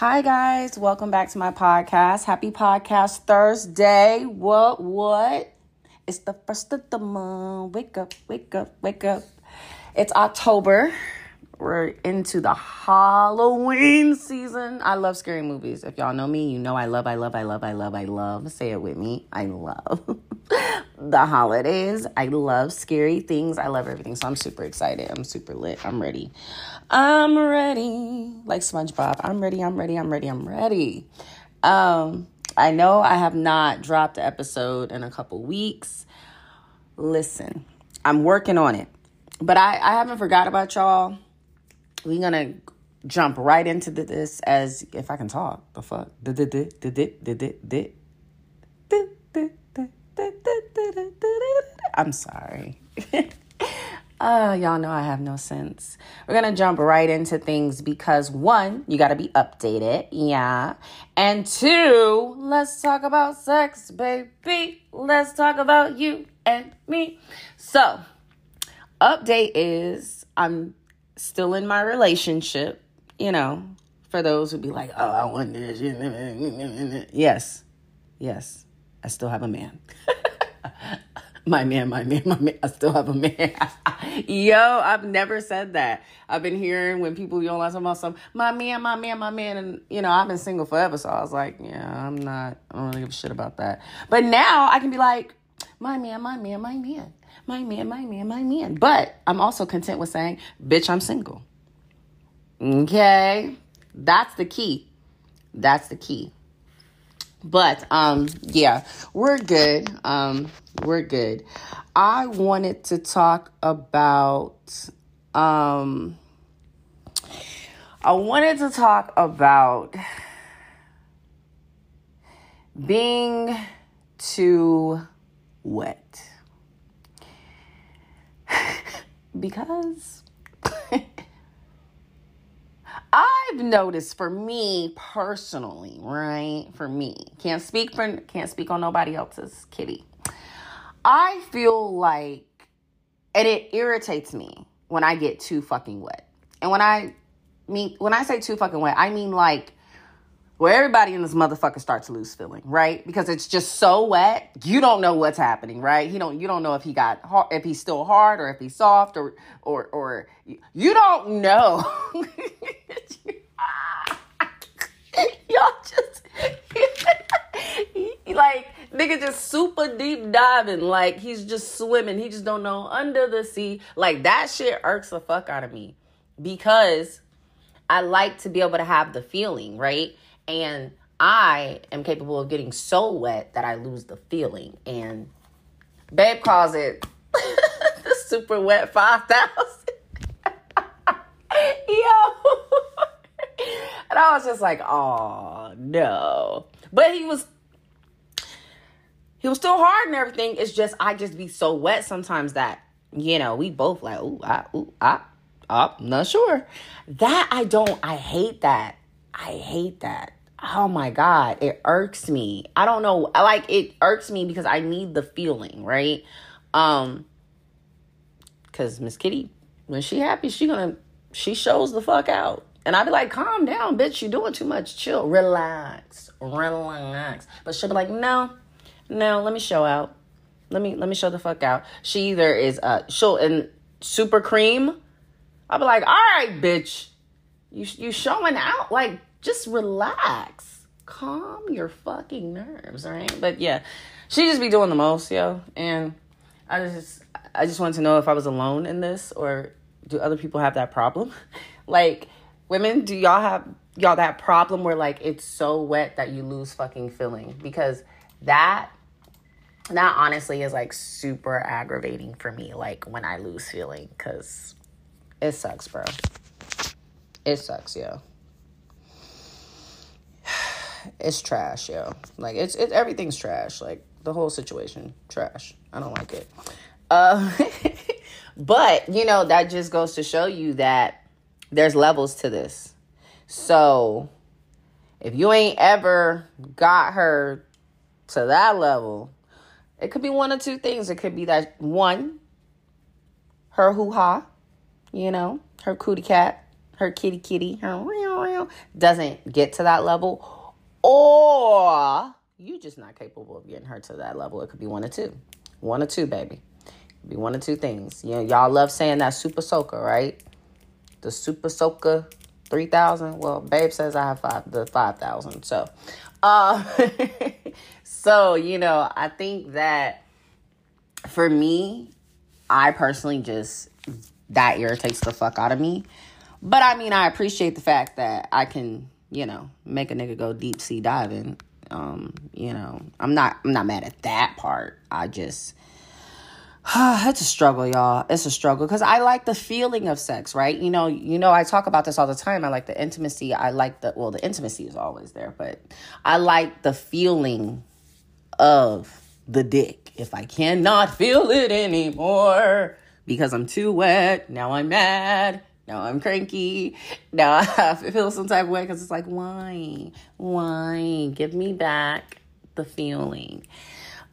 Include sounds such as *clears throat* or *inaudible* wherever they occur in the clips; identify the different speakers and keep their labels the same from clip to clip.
Speaker 1: Hi, guys. Welcome back to my podcast. Happy Podcast Thursday. What, what? It's the first of the month. Wake up, wake up, wake up. It's October. We're into the Halloween season. I love scary movies. If y'all know me, you know I love, I love, I love, I love, I love. Say it with me. I love *laughs* the holidays. I love scary things. I love everything. So I'm super excited. I'm super lit. I'm ready. I'm ready. Like SpongeBob. I'm ready. I'm ready. I'm ready. I'm ready. Um, I know I have not dropped an episode in a couple weeks. Listen, I'm working on it. But I, I haven't forgot about y'all. We're gonna jump right into this as if I can talk. The fuck. I'm sorry. uh, y'all know I have no sense. We're gonna jump right into things because one, you gotta be updated, yeah. And two, let's talk about sex, baby. Let's talk about you and me. So, update is I'm still in my relationship, you know, for those who be like, oh, I want this. Yes, yes, I still have a man. *laughs* my man, my man, my man. I still have a man. *laughs* Yo, I've never said that. I've been hearing when people you know like about some my man, my man, my man, and you know I've been single forever, so I was like, yeah, I'm not. I don't really give a shit about that. But now I can be like, my man, my man, my man, my man, my man, my man. But I'm also content with saying, bitch, I'm single. Okay, that's the key. That's the key. But um yeah, we're good. Um we're good. I wanted to talk about um I wanted to talk about being too wet. Because *laughs* I've noticed for me personally, right? For me, can't speak for can't speak on nobody else's kitty. I feel like and it irritates me when I get too fucking wet. And when I mean when I say too fucking wet, I mean like where everybody in this motherfucker starts to lose feeling, right? Because it's just so wet, you don't know what's happening, right? He don't, you don't know if he got hard, if he's still hard or if he's soft or or or you don't know. *laughs* Y'all just *laughs* like nigga just super deep diving, like he's just swimming. He just don't know under the sea. Like that shit irks the fuck out of me because I like to be able to have the feeling, right? And I am capable of getting so wet that I lose the feeling. And Babe calls it *laughs* the super wet 5000. *laughs* Yo. and I was just like, oh no. But he was he was still hard and everything. It's just I just be so wet sometimes that, you know, we both like, ooh, ah, ooh, ah, ah, not sure. That I don't I hate that. I hate that. Oh my God, it irks me. I don't know. Like it irks me because I need the feeling, right? Um, cause Miss Kitty, when she happy, she gonna she shows the fuck out. And I'd be like, calm down, bitch, you're doing too much. Chill, relax, relax. But she'll be like, no, no, let me show out. Let me let me show the fuck out. She either is uh she'll and super cream. I'll be like, all right, bitch, you you showing out like just relax. Calm your fucking nerves, right? But yeah, she just be doing the most, yo. And I just I just wanted to know if I was alone in this or do other people have that problem? *laughs* like women, do y'all have y'all that problem where like it's so wet that you lose fucking feeling? Because that that honestly is like super aggravating for me like when I lose feeling cuz it sucks, bro. It sucks, yo it's trash, yo. Like it's it everything's trash. Like the whole situation, trash. I don't like it. Uh, *laughs* but you know that just goes to show you that there's levels to this. So if you ain't ever got her to that level, it could be one of two things. It could be that one, her hoo ha, you know, her cootie cat, her kitty kitty, her real real doesn't get to that level, or you just not capable of getting her to that level. It could be one or two. One or two, baby. Be one or two things. You know, y'all love saying that super soaker, right? The super soaker 3000. Well, babe says I have five the 5000. So, uh *laughs* so, you know, I think that for me, I personally just that irritates the fuck out of me. But I mean, I appreciate the fact that I can, you know, make a nigga go deep sea diving. Um, you know, I'm not I'm not mad at that part. I just *sighs* it's a struggle, y'all. It's a struggle because I like the feeling of sex, right? You know, you know, I talk about this all the time. I like the intimacy. I like the well, the intimacy is always there, but I like the feeling of the dick. If I cannot feel it anymore because I'm too wet, now I'm mad. Now I'm cranky. Now *laughs* I feel some type of way because it's like, why? Why? Give me back the feeling.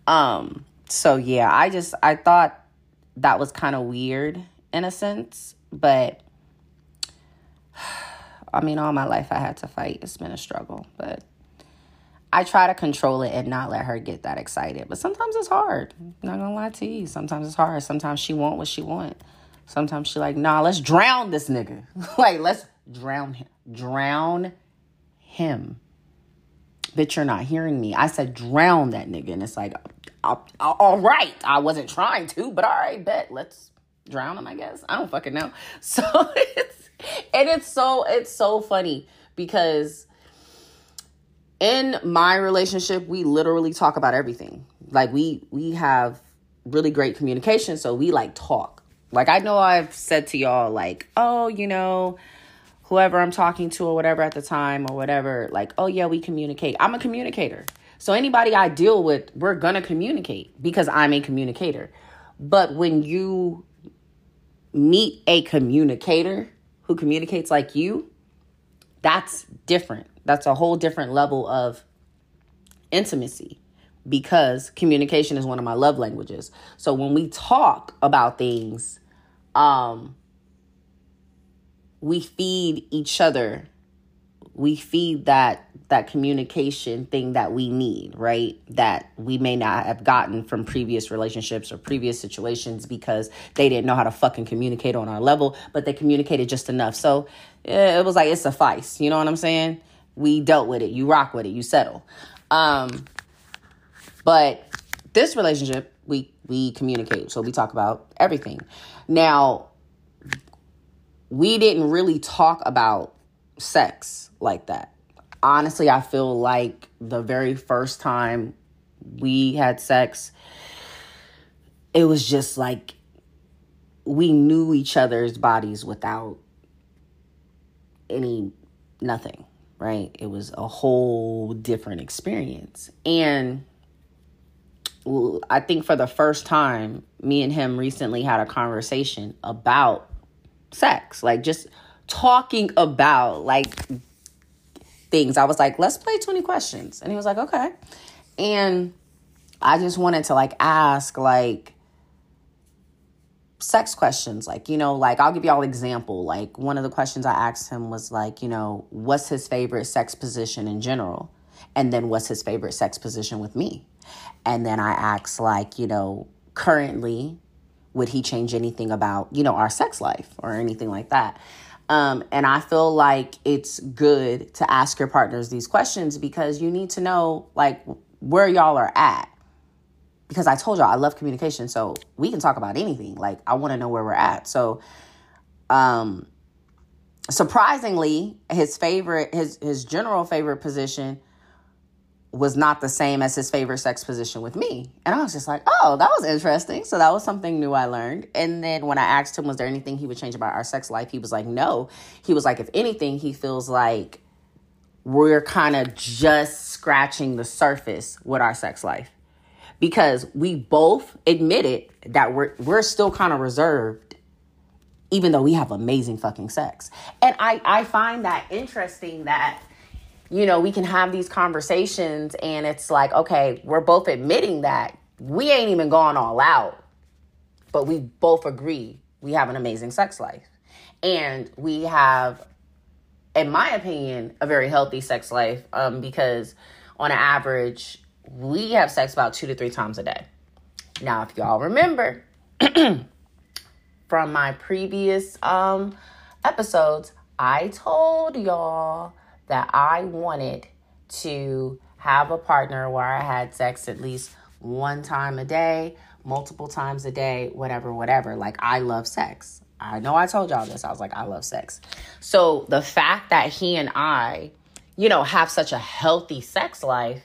Speaker 1: Um, so yeah, I just I thought that was kind of weird in a sense, but *sighs* I mean, all my life I had to fight. It's been a struggle, but I try to control it and not let her get that excited. But sometimes it's hard. I'm not gonna lie to you. Sometimes it's hard. Sometimes she want what she want. Sometimes she like, nah, let's drown this nigga. *laughs* like, let's drown him. Drown him. Bitch, you're not hearing me. I said drown that nigga. And it's like, all right. I wasn't trying to, but all right, bet. Let's drown him, I guess. I don't fucking know. *laughs* So it's, and it's so, it's so funny because in my relationship, we literally talk about everything. Like we, we have really great communication. So we like talk. Like I know I've said to y'all, like, oh, you know, whoever I'm talking to or whatever at the time or whatever, like, oh yeah, we communicate. I'm a communicator. So anybody I deal with, we're gonna communicate because I'm a communicator. But when you meet a communicator who communicates like you, that's different. That's a whole different level of intimacy because communication is one of my love languages. So when we talk about things, um we feed each other. We feed that that communication thing that we need, right? That we may not have gotten from previous relationships or previous situations because they didn't know how to fucking communicate on our level, but they communicated just enough. So it was like it suffice. You know what I'm saying? We dealt with it. You rock with it. You settle. Um, but this relationship, we we communicate. So we talk about everything. Now, we didn't really talk about sex like that honestly, I feel like the very first time we had sex, it was just like we knew each other's bodies without any nothing, right? It was a whole different experience. And I think for the first time, me and him recently had a conversation about sex, like just talking about like things. I was like, let's play 20 questions. And he was like, okay. And I just wanted to like ask like sex questions. Like, you know, like I'll give y'all an example. Like one of the questions I asked him was like, you know, what's his favorite sex position in general? And then what's his favorite sex position with me? And then I asked like, you know, currently would he change anything about, you know, our sex life or anything like that? Um, and I feel like it's good to ask your partners these questions because you need to know like where y'all are at. Because I told y'all I love communication, so we can talk about anything. Like I want to know where we're at. So, um, surprisingly, his favorite, his his general favorite position was not the same as his favorite sex position with me. And I was just like, oh, that was interesting. So that was something new I learned. And then when I asked him, was there anything he would change about our sex life? He was like, no. He was like, if anything, he feels like we're kind of just scratching the surface with our sex life. Because we both admitted that we're we're still kind of reserved, even though we have amazing fucking sex. And I, I find that interesting that you know, we can have these conversations and it's like, okay, we're both admitting that we ain't even gone all out, but we both agree we have an amazing sex life. And we have in my opinion, a very healthy sex life um, because on average, we have sex about two to three times a day. Now, if y'all remember *clears throat* from my previous um, episodes, I told y'all that I wanted to have a partner where I had sex at least one time a day, multiple times a day, whatever, whatever. Like, I love sex. I know I told y'all this. I was like, I love sex. So the fact that he and I, you know, have such a healthy sex life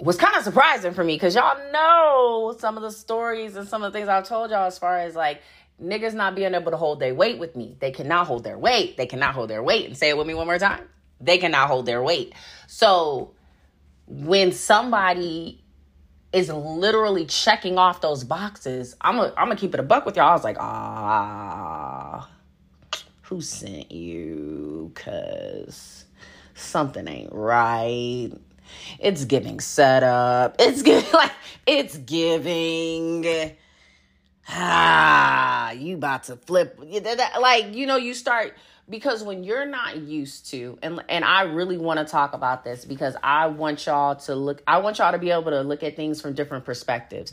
Speaker 1: was kind of surprising for me because y'all know some of the stories and some of the things I've told y'all as far as like niggas not being able to hold their weight with me. They cannot hold their weight. They cannot hold their weight. And say it with me one more time. They cannot hold their weight. So when somebody is literally checking off those boxes, I'm gonna I'm keep it a buck with y'all. I was like, ah, who sent you? Cause something ain't right. It's giving setup. It's *laughs* giving like it's giving. Ah, you about to flip? Like you know, you start because when you're not used to and and I really want to talk about this because I want y'all to look I want y'all to be able to look at things from different perspectives.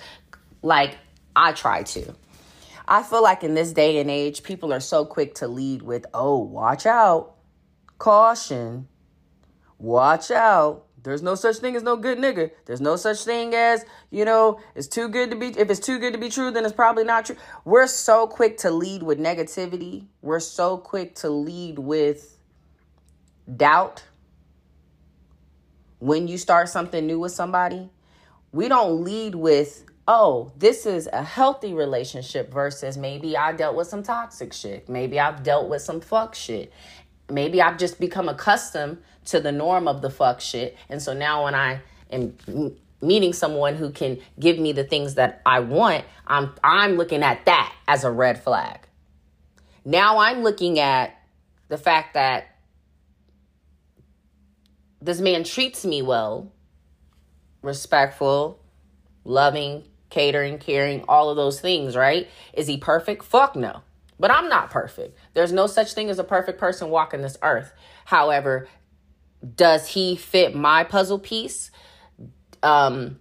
Speaker 1: Like I try to. I feel like in this day and age people are so quick to lead with, "Oh, watch out. Caution. Watch out." There's no such thing as no good nigga. There's no such thing as, you know, it's too good to be if it's too good to be true, then it's probably not true. We're so quick to lead with negativity. We're so quick to lead with doubt. When you start something new with somebody, we don't lead with, "Oh, this is a healthy relationship" versus maybe I dealt with some toxic shit. Maybe I've dealt with some fuck shit. Maybe I've just become accustomed to the norm of the fuck shit. And so now when I am meeting someone who can give me the things that I want, I'm I'm looking at that as a red flag. Now I'm looking at the fact that this man treats me well, respectful, loving, catering, caring, all of those things, right? Is he perfect? Fuck no. But I'm not perfect. There's no such thing as a perfect person walking this earth. However, does he fit my puzzle piece? Um,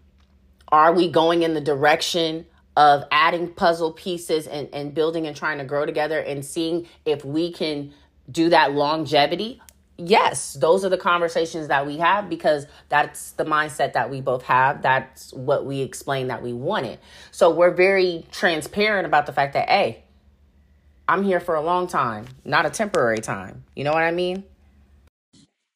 Speaker 1: are we going in the direction of adding puzzle pieces and, and building and trying to grow together and seeing if we can do that longevity? Yes, those are the conversations that we have because that's the mindset that we both have. That's what we explain that we wanted. So we're very transparent about the fact that, hey, I'm here for a long time, not a temporary time. You know what I mean?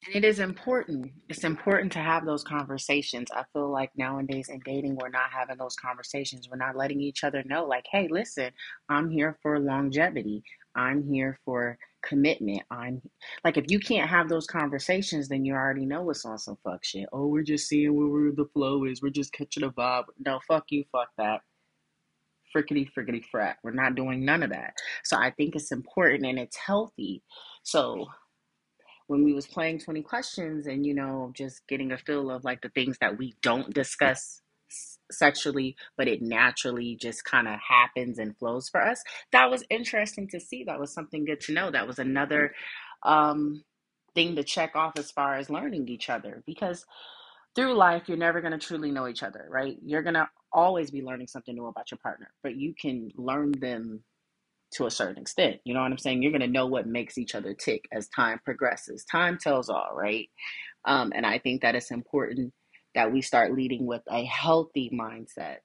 Speaker 1: And it is important. It's important to have those conversations. I feel like nowadays in dating, we're not having those conversations. We're not letting each other know, like, hey, listen, I'm here for longevity. I'm here for commitment. I'm like, if you can't have those conversations, then you already know it's on some fuck shit. Oh, we're just seeing where the flow is. We're just catching a vibe. No, fuck you, fuck that. Frickety, frickety, frat. We're not doing none of that. So I think it's important and it's healthy. So when we was playing 20 questions and you know just getting a feel of like the things that we don't discuss sexually but it naturally just kind of happens and flows for us that was interesting to see that was something good to know that was another um thing to check off as far as learning each other because through life you're never going to truly know each other right you're going to always be learning something new about your partner but you can learn them to a certain extent. You know what I'm saying? You're going to know what makes each other tick as time progresses. Time tells all, right? Um, and I think that it's important that we start leading with a healthy mindset.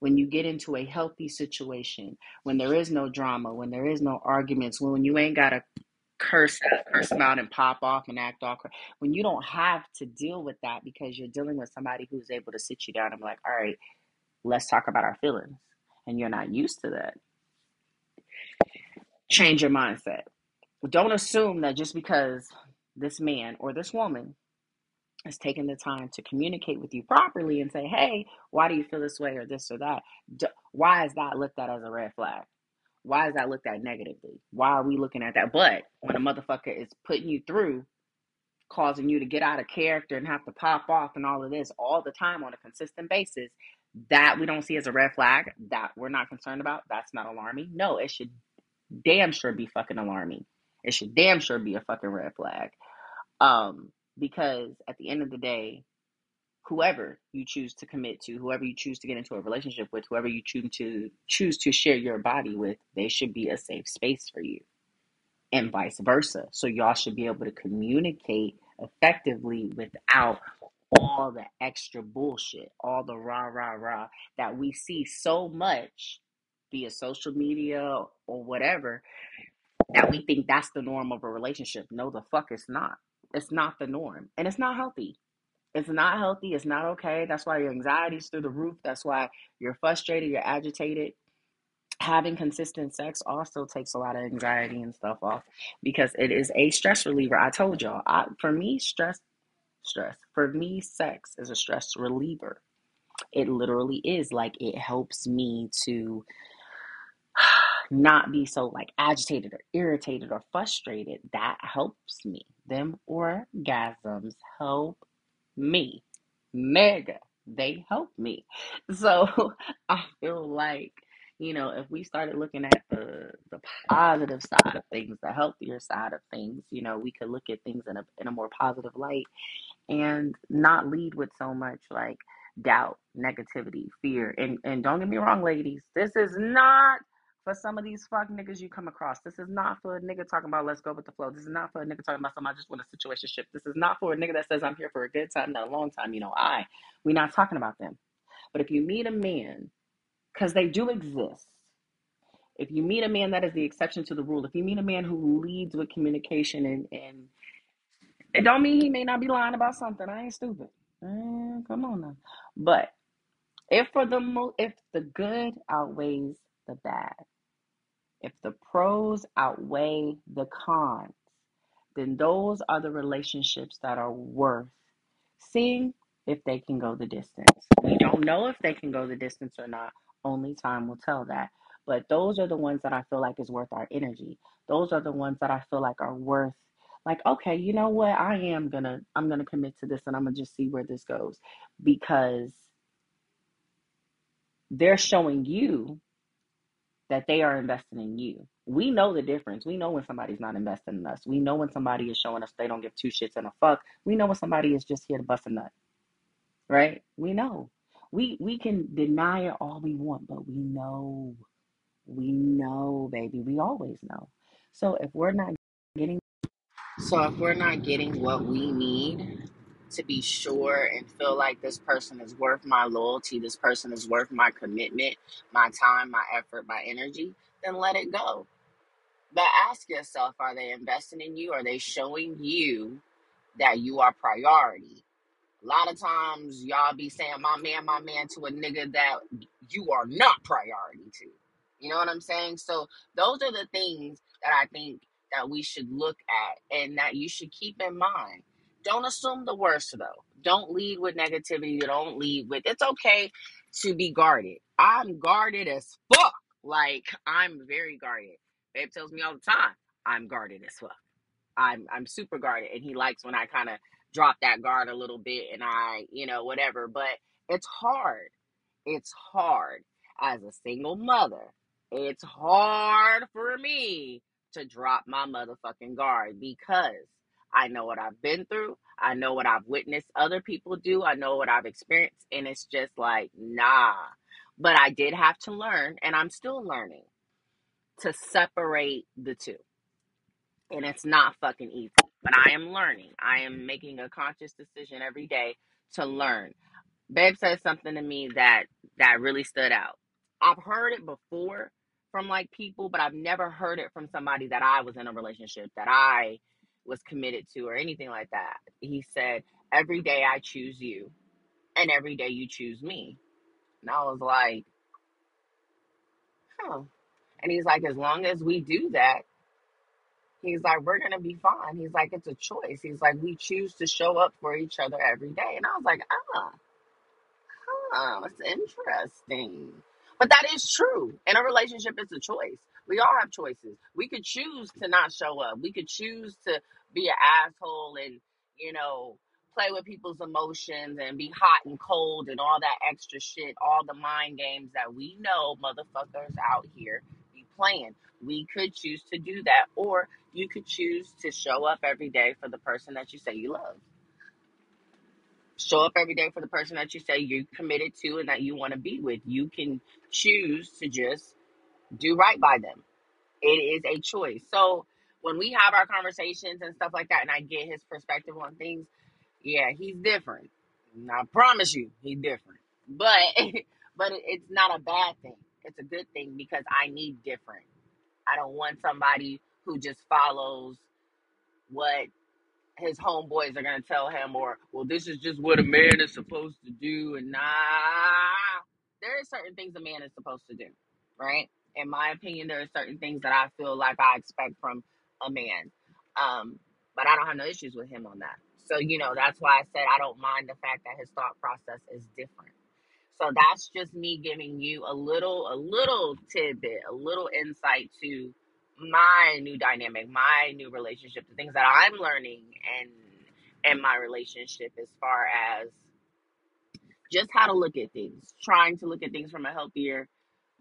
Speaker 1: When you get into a healthy situation, when there is no drama, when there is no arguments, when you ain't got to curse curse them out and pop off and act awkward, when you don't have to deal with that because you're dealing with somebody who's able to sit you down and be like, all right, let's talk about our feelings. And you're not used to that change your mindset. Don't assume that just because this man or this woman has taken the time to communicate with you properly and say, hey, why do you feel this way or this or that? Why is that looked at as a red flag? Why is that looked at negatively? Why are we looking at that? But when a motherfucker is putting you through, causing you to get out of character and have to pop off and all of this all the time on a consistent basis, that we don't see as a red flag, that we're not concerned about, that's not alarming. No, it should damn sure be fucking alarming. It should damn sure be a fucking red flag. Um, because at the end of the day, whoever you choose to commit to, whoever you choose to get into a relationship with, whoever you choose to choose to share your body with, they should be a safe space for you and vice versa. So y'all should be able to communicate effectively without all the extra bullshit, all the rah rah rah that we see so much via social media or whatever that we think that's the norm of a relationship. No, the fuck it's not. It's not the norm. And it's not healthy. It's not healthy. It's not okay. That's why your anxiety's through the roof. That's why you're frustrated, you're agitated having consistent sex also takes a lot of anxiety and stuff off because it is a stress reliever. I told y'all, I, for me, stress, stress. For me, sex is a stress reliever. It literally is like it helps me to *sighs* not be so like agitated or irritated or frustrated. That helps me. Them orgasms help me mega. They help me. So *laughs* I feel like, you know, if we started looking at the the positive side of things, the healthier side of things, you know, we could look at things in a in a more positive light and not lead with so much like doubt, negativity, fear. And and don't get me wrong, ladies, this is not for some of these fuck niggas you come across. This is not for a nigga talking about let's go with the flow. This is not for a nigga talking about somebody just want a situation ship. This is not for a nigga that says I'm here for a good time, not a long time. You know, I. We're not talking about them. But if you meet a man, because they do exist, if you meet a man that is the exception to the rule, if you meet a man who leads with communication and and it don't mean he may not be lying about something. I ain't stupid. Eh, come on now. But if for the mo- if the good outweighs the bad, if the pros outweigh the cons, then those are the relationships that are worth seeing if they can go the distance. We don't know if they can go the distance or not. Only time will tell that. But those are the ones that I feel like is worth our energy. Those are the ones that I feel like are worth like okay, you know what? I am going to I'm going to commit to this and I'm going to just see where this goes because they're showing you that they are investing in you. We know the difference. We know when somebody's not investing in us. We know when somebody is showing us they don't give two shits and a fuck. We know when somebody is just here to bust a nut. Right? We know. We we can deny it all we want, but we know. We know, baby. We always know. So if we're not getting so if we're not getting what we need to be sure and feel like this person is worth my loyalty, this person is worth my commitment, my time, my effort, my energy, then let it go. But ask yourself, are they investing in you? Are they showing you that you are priority? A lot of times y'all be saying my man, my man to a nigga that you are not priority to. You know what I'm saying? So those are the things that I think that we should look at and that you should keep in mind. Don't assume the worst though. Don't lead with negativity. Don't lead with it's okay to be guarded. I'm guarded as fuck. Like I'm very guarded. Babe tells me all the time, I'm guarded as fuck. I'm I'm super guarded and he likes when I kind of drop that guard a little bit and I, you know, whatever. But it's hard. It's hard as a single mother. It's hard for me to drop my motherfucking guard because I know what I've been through. I know what I've witnessed other people do. I know what I've experienced. And it's just like, nah. But I did have to learn, and I'm still learning to separate the two and it's not fucking easy. But I am learning. I am making a conscious decision every day to learn. Babe said something to me that that really stood out. I've heard it before from like people, but I've never heard it from somebody that I was in a relationship that I was committed to or anything like that. He said, "Every day I choose you, and every day you choose me." And I was like, "Huh." And he's like, "As long as we do that, He's like, we're gonna be fine. He's like, it's a choice. He's like, we choose to show up for each other every day. And I was like, ah, huh, it's interesting. But that is true. In a relationship, it's a choice. We all have choices. We could choose to not show up. We could choose to be an asshole and, you know, play with people's emotions and be hot and cold and all that extra shit, all the mind games that we know motherfuckers out here be playing. We could choose to do that, or you could choose to show up every day for the person that you say you love. Show up every day for the person that you say you're committed to and that you want to be with. You can choose to just do right by them. It is a choice. So when we have our conversations and stuff like that, and I get his perspective on things, yeah, he's different. And I promise you, he's different. But *laughs* but it- it's not a bad thing. It's a good thing because I need different. I don't want somebody who just follows what his homeboys are gonna tell him, or well, this is just what a man is supposed to do, and nah, there are certain things a man is supposed to do, right? In my opinion, there are certain things that I feel like I expect from a man, um, but I don't have no issues with him on that. So you know, that's why I said I don't mind the fact that his thought process is different. So that's just me giving you a little, a little tidbit, a little insight to my new dynamic, my new relationship, the things that I'm learning and in my relationship as far as just how to look at things, trying to look at things from a healthier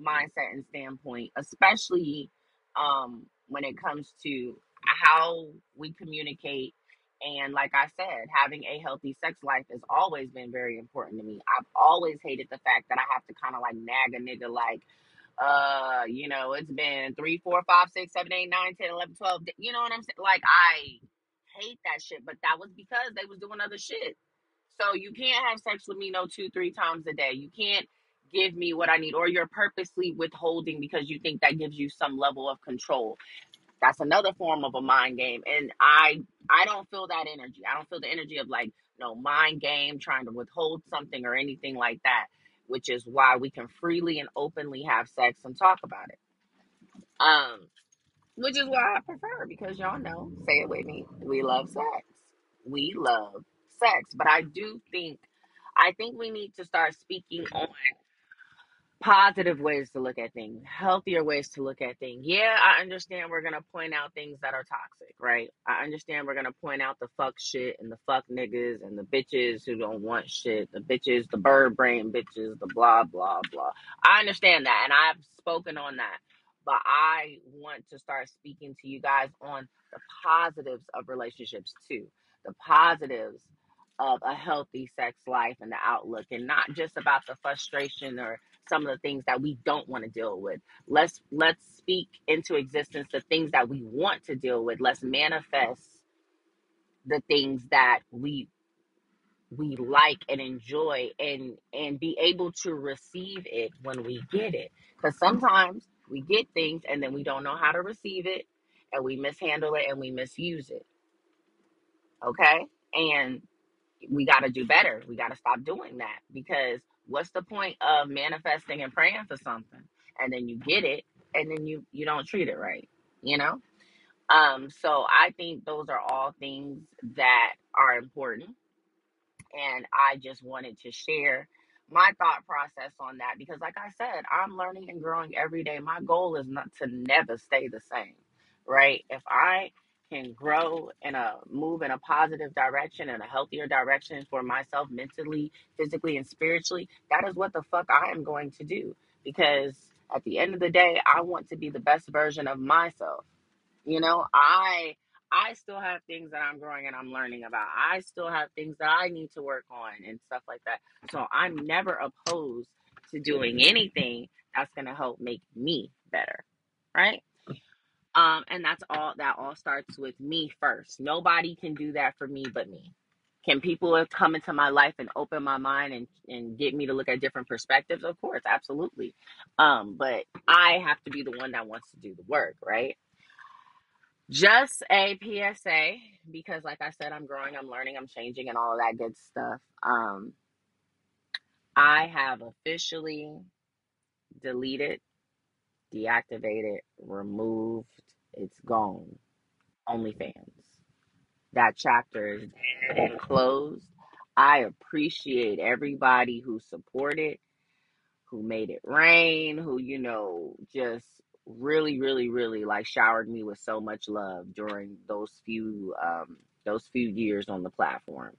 Speaker 1: mindset and standpoint, especially um, when it comes to how we communicate. And like I said, having a healthy sex life has always been very important to me. I've always hated the fact that I have to kind of like nag a nigga, like, uh, you know, it's been three, four, five, six, seven, eight, nine, ten, eleven, twelve. You know what I'm saying? Like, I hate that shit, but that was because they was doing other shit so you can't have sex with me no two, three times a day. You can't give me what I need, or you're purposely withholding because you think that gives you some level of control. That's another form of a mind game. And I I don't feel that energy. I don't feel the energy of like no mind game, trying to withhold something or anything like that. Which is why we can freely and openly have sex and talk about it. Um, which is why I prefer because y'all know, say it with me, we love sex. We love sex. But I do think I think we need to start speaking on positive ways to look at things, healthier ways to look at things. Yeah, I understand we're gonna point out things that are toxic, right? I understand we're gonna point out the fuck shit and the fuck niggas and the bitches who don't want shit, the bitches, the bird brain bitches, the blah blah blah. I understand that and I've spoken on that. But I want to start speaking to you guys on the positives of relationships too. The positives of a healthy sex life and the outlook and not just about the frustration or some of the things that we don't want to deal with. Let's let's speak into existence the things that we want to deal with. Let's manifest the things that we we like and enjoy and and be able to receive it when we get it. Cuz sometimes we get things and then we don't know how to receive it and we mishandle it and we misuse it, okay? And we got to do better. We got to stop doing that because what's the point of manifesting and praying for something and then you get it and then you you don't treat it right, you know? Um so I think those are all things that are important and I just wanted to share my thought process on that because, like I said, I'm learning and growing every day. My goal is not to never stay the same, right? If I can grow and a move in a positive direction and a healthier direction for myself mentally, physically, and spiritually, that is what the fuck I am going to do because at the end of the day, I want to be the best version of myself you know, I I still have things that I'm growing and I'm learning about. I still have things that I need to work on and stuff like that. So I'm never opposed to doing anything that's going to help make me better. Right? Um and that's all that all starts with me first. Nobody can do that for me but me. Can people come into my life and open my mind and, and get me to look at different perspectives? Of course, absolutely. Um, but I have to be the one that wants to do the work, right? Just a PSA because, like I said, I'm growing, I'm learning, I'm changing, and all of that good stuff. Um, I have officially deleted, deactivated, removed, it's gone. OnlyFans. That chapter is dead and closed. I appreciate everybody who supported who made it rain, who, you know, just really, really, really like showered me with so much love during those few um those few years on the platform.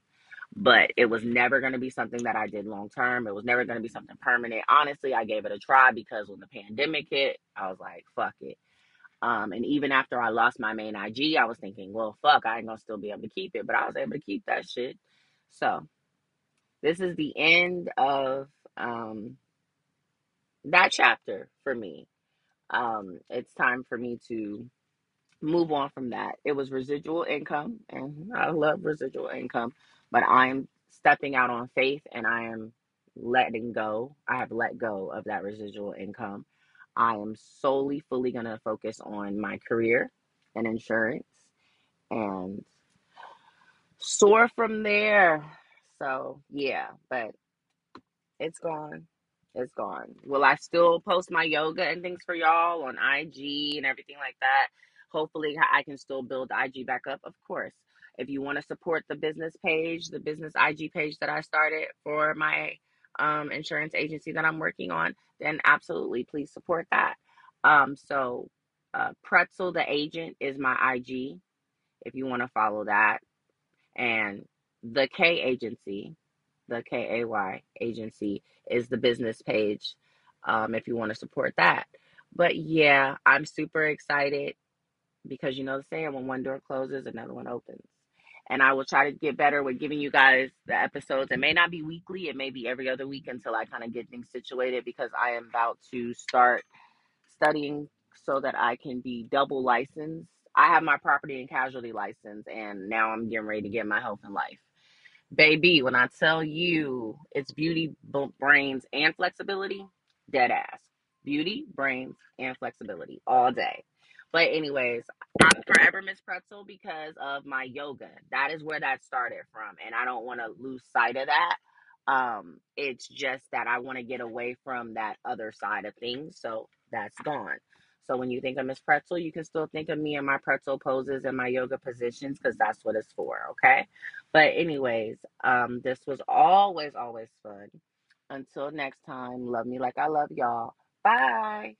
Speaker 1: but it was never going to be something that I did long term. It was never going to be something permanent. Honestly, I gave it a try because when the pandemic hit, I was like, fuck it. Um, and even after I lost my main IG, I was thinking, well, fuck, I ain't gonna still be able to keep it, but I was able to keep that shit. So this is the end of um, that chapter for me. Um, it's time for me to move on from that. It was residual income, and I love residual income, but I'm stepping out on faith and I am letting go. I have let go of that residual income. I am solely, fully going to focus on my career and insurance and soar from there. So, yeah, but it's gone. It's gone. Will I still post my yoga and things for y'all on IG and everything like that? Hopefully, I can still build IG back up. Of course. If you want to support the business page, the business IG page that I started for my um, insurance agency that I'm working on, then absolutely please support that. Um, so, uh, Pretzel the agent is my IG if you want to follow that. And the K agency the K A Y agency is the business page um, if you want to support that. But yeah, I'm super excited because you know the saying when one door closes, another one opens. And I will try to get better with giving you guys the episodes. It may not be weekly, it may be every other week until I kind of get things situated because I am about to start studying so that I can be double licensed. I have my property and casualty license, and now I'm getting ready to get my health and life. Baby, when I tell you it's beauty, brains, and flexibility, dead ass. Beauty, brains, and flexibility all day. But, anyways, I'm forever Miss Pretzel because of my yoga. That is where that started from. And I don't want to lose sight of that. Um, it's just that I want to get away from that other side of things. So that's gone. So when you think of Miss Pretzel, you can still think of me and my pretzel poses and my yoga positions because that's what it's for. Okay. But anyways, um, this was always, always fun. Until next time, love me like I love y'all. Bye.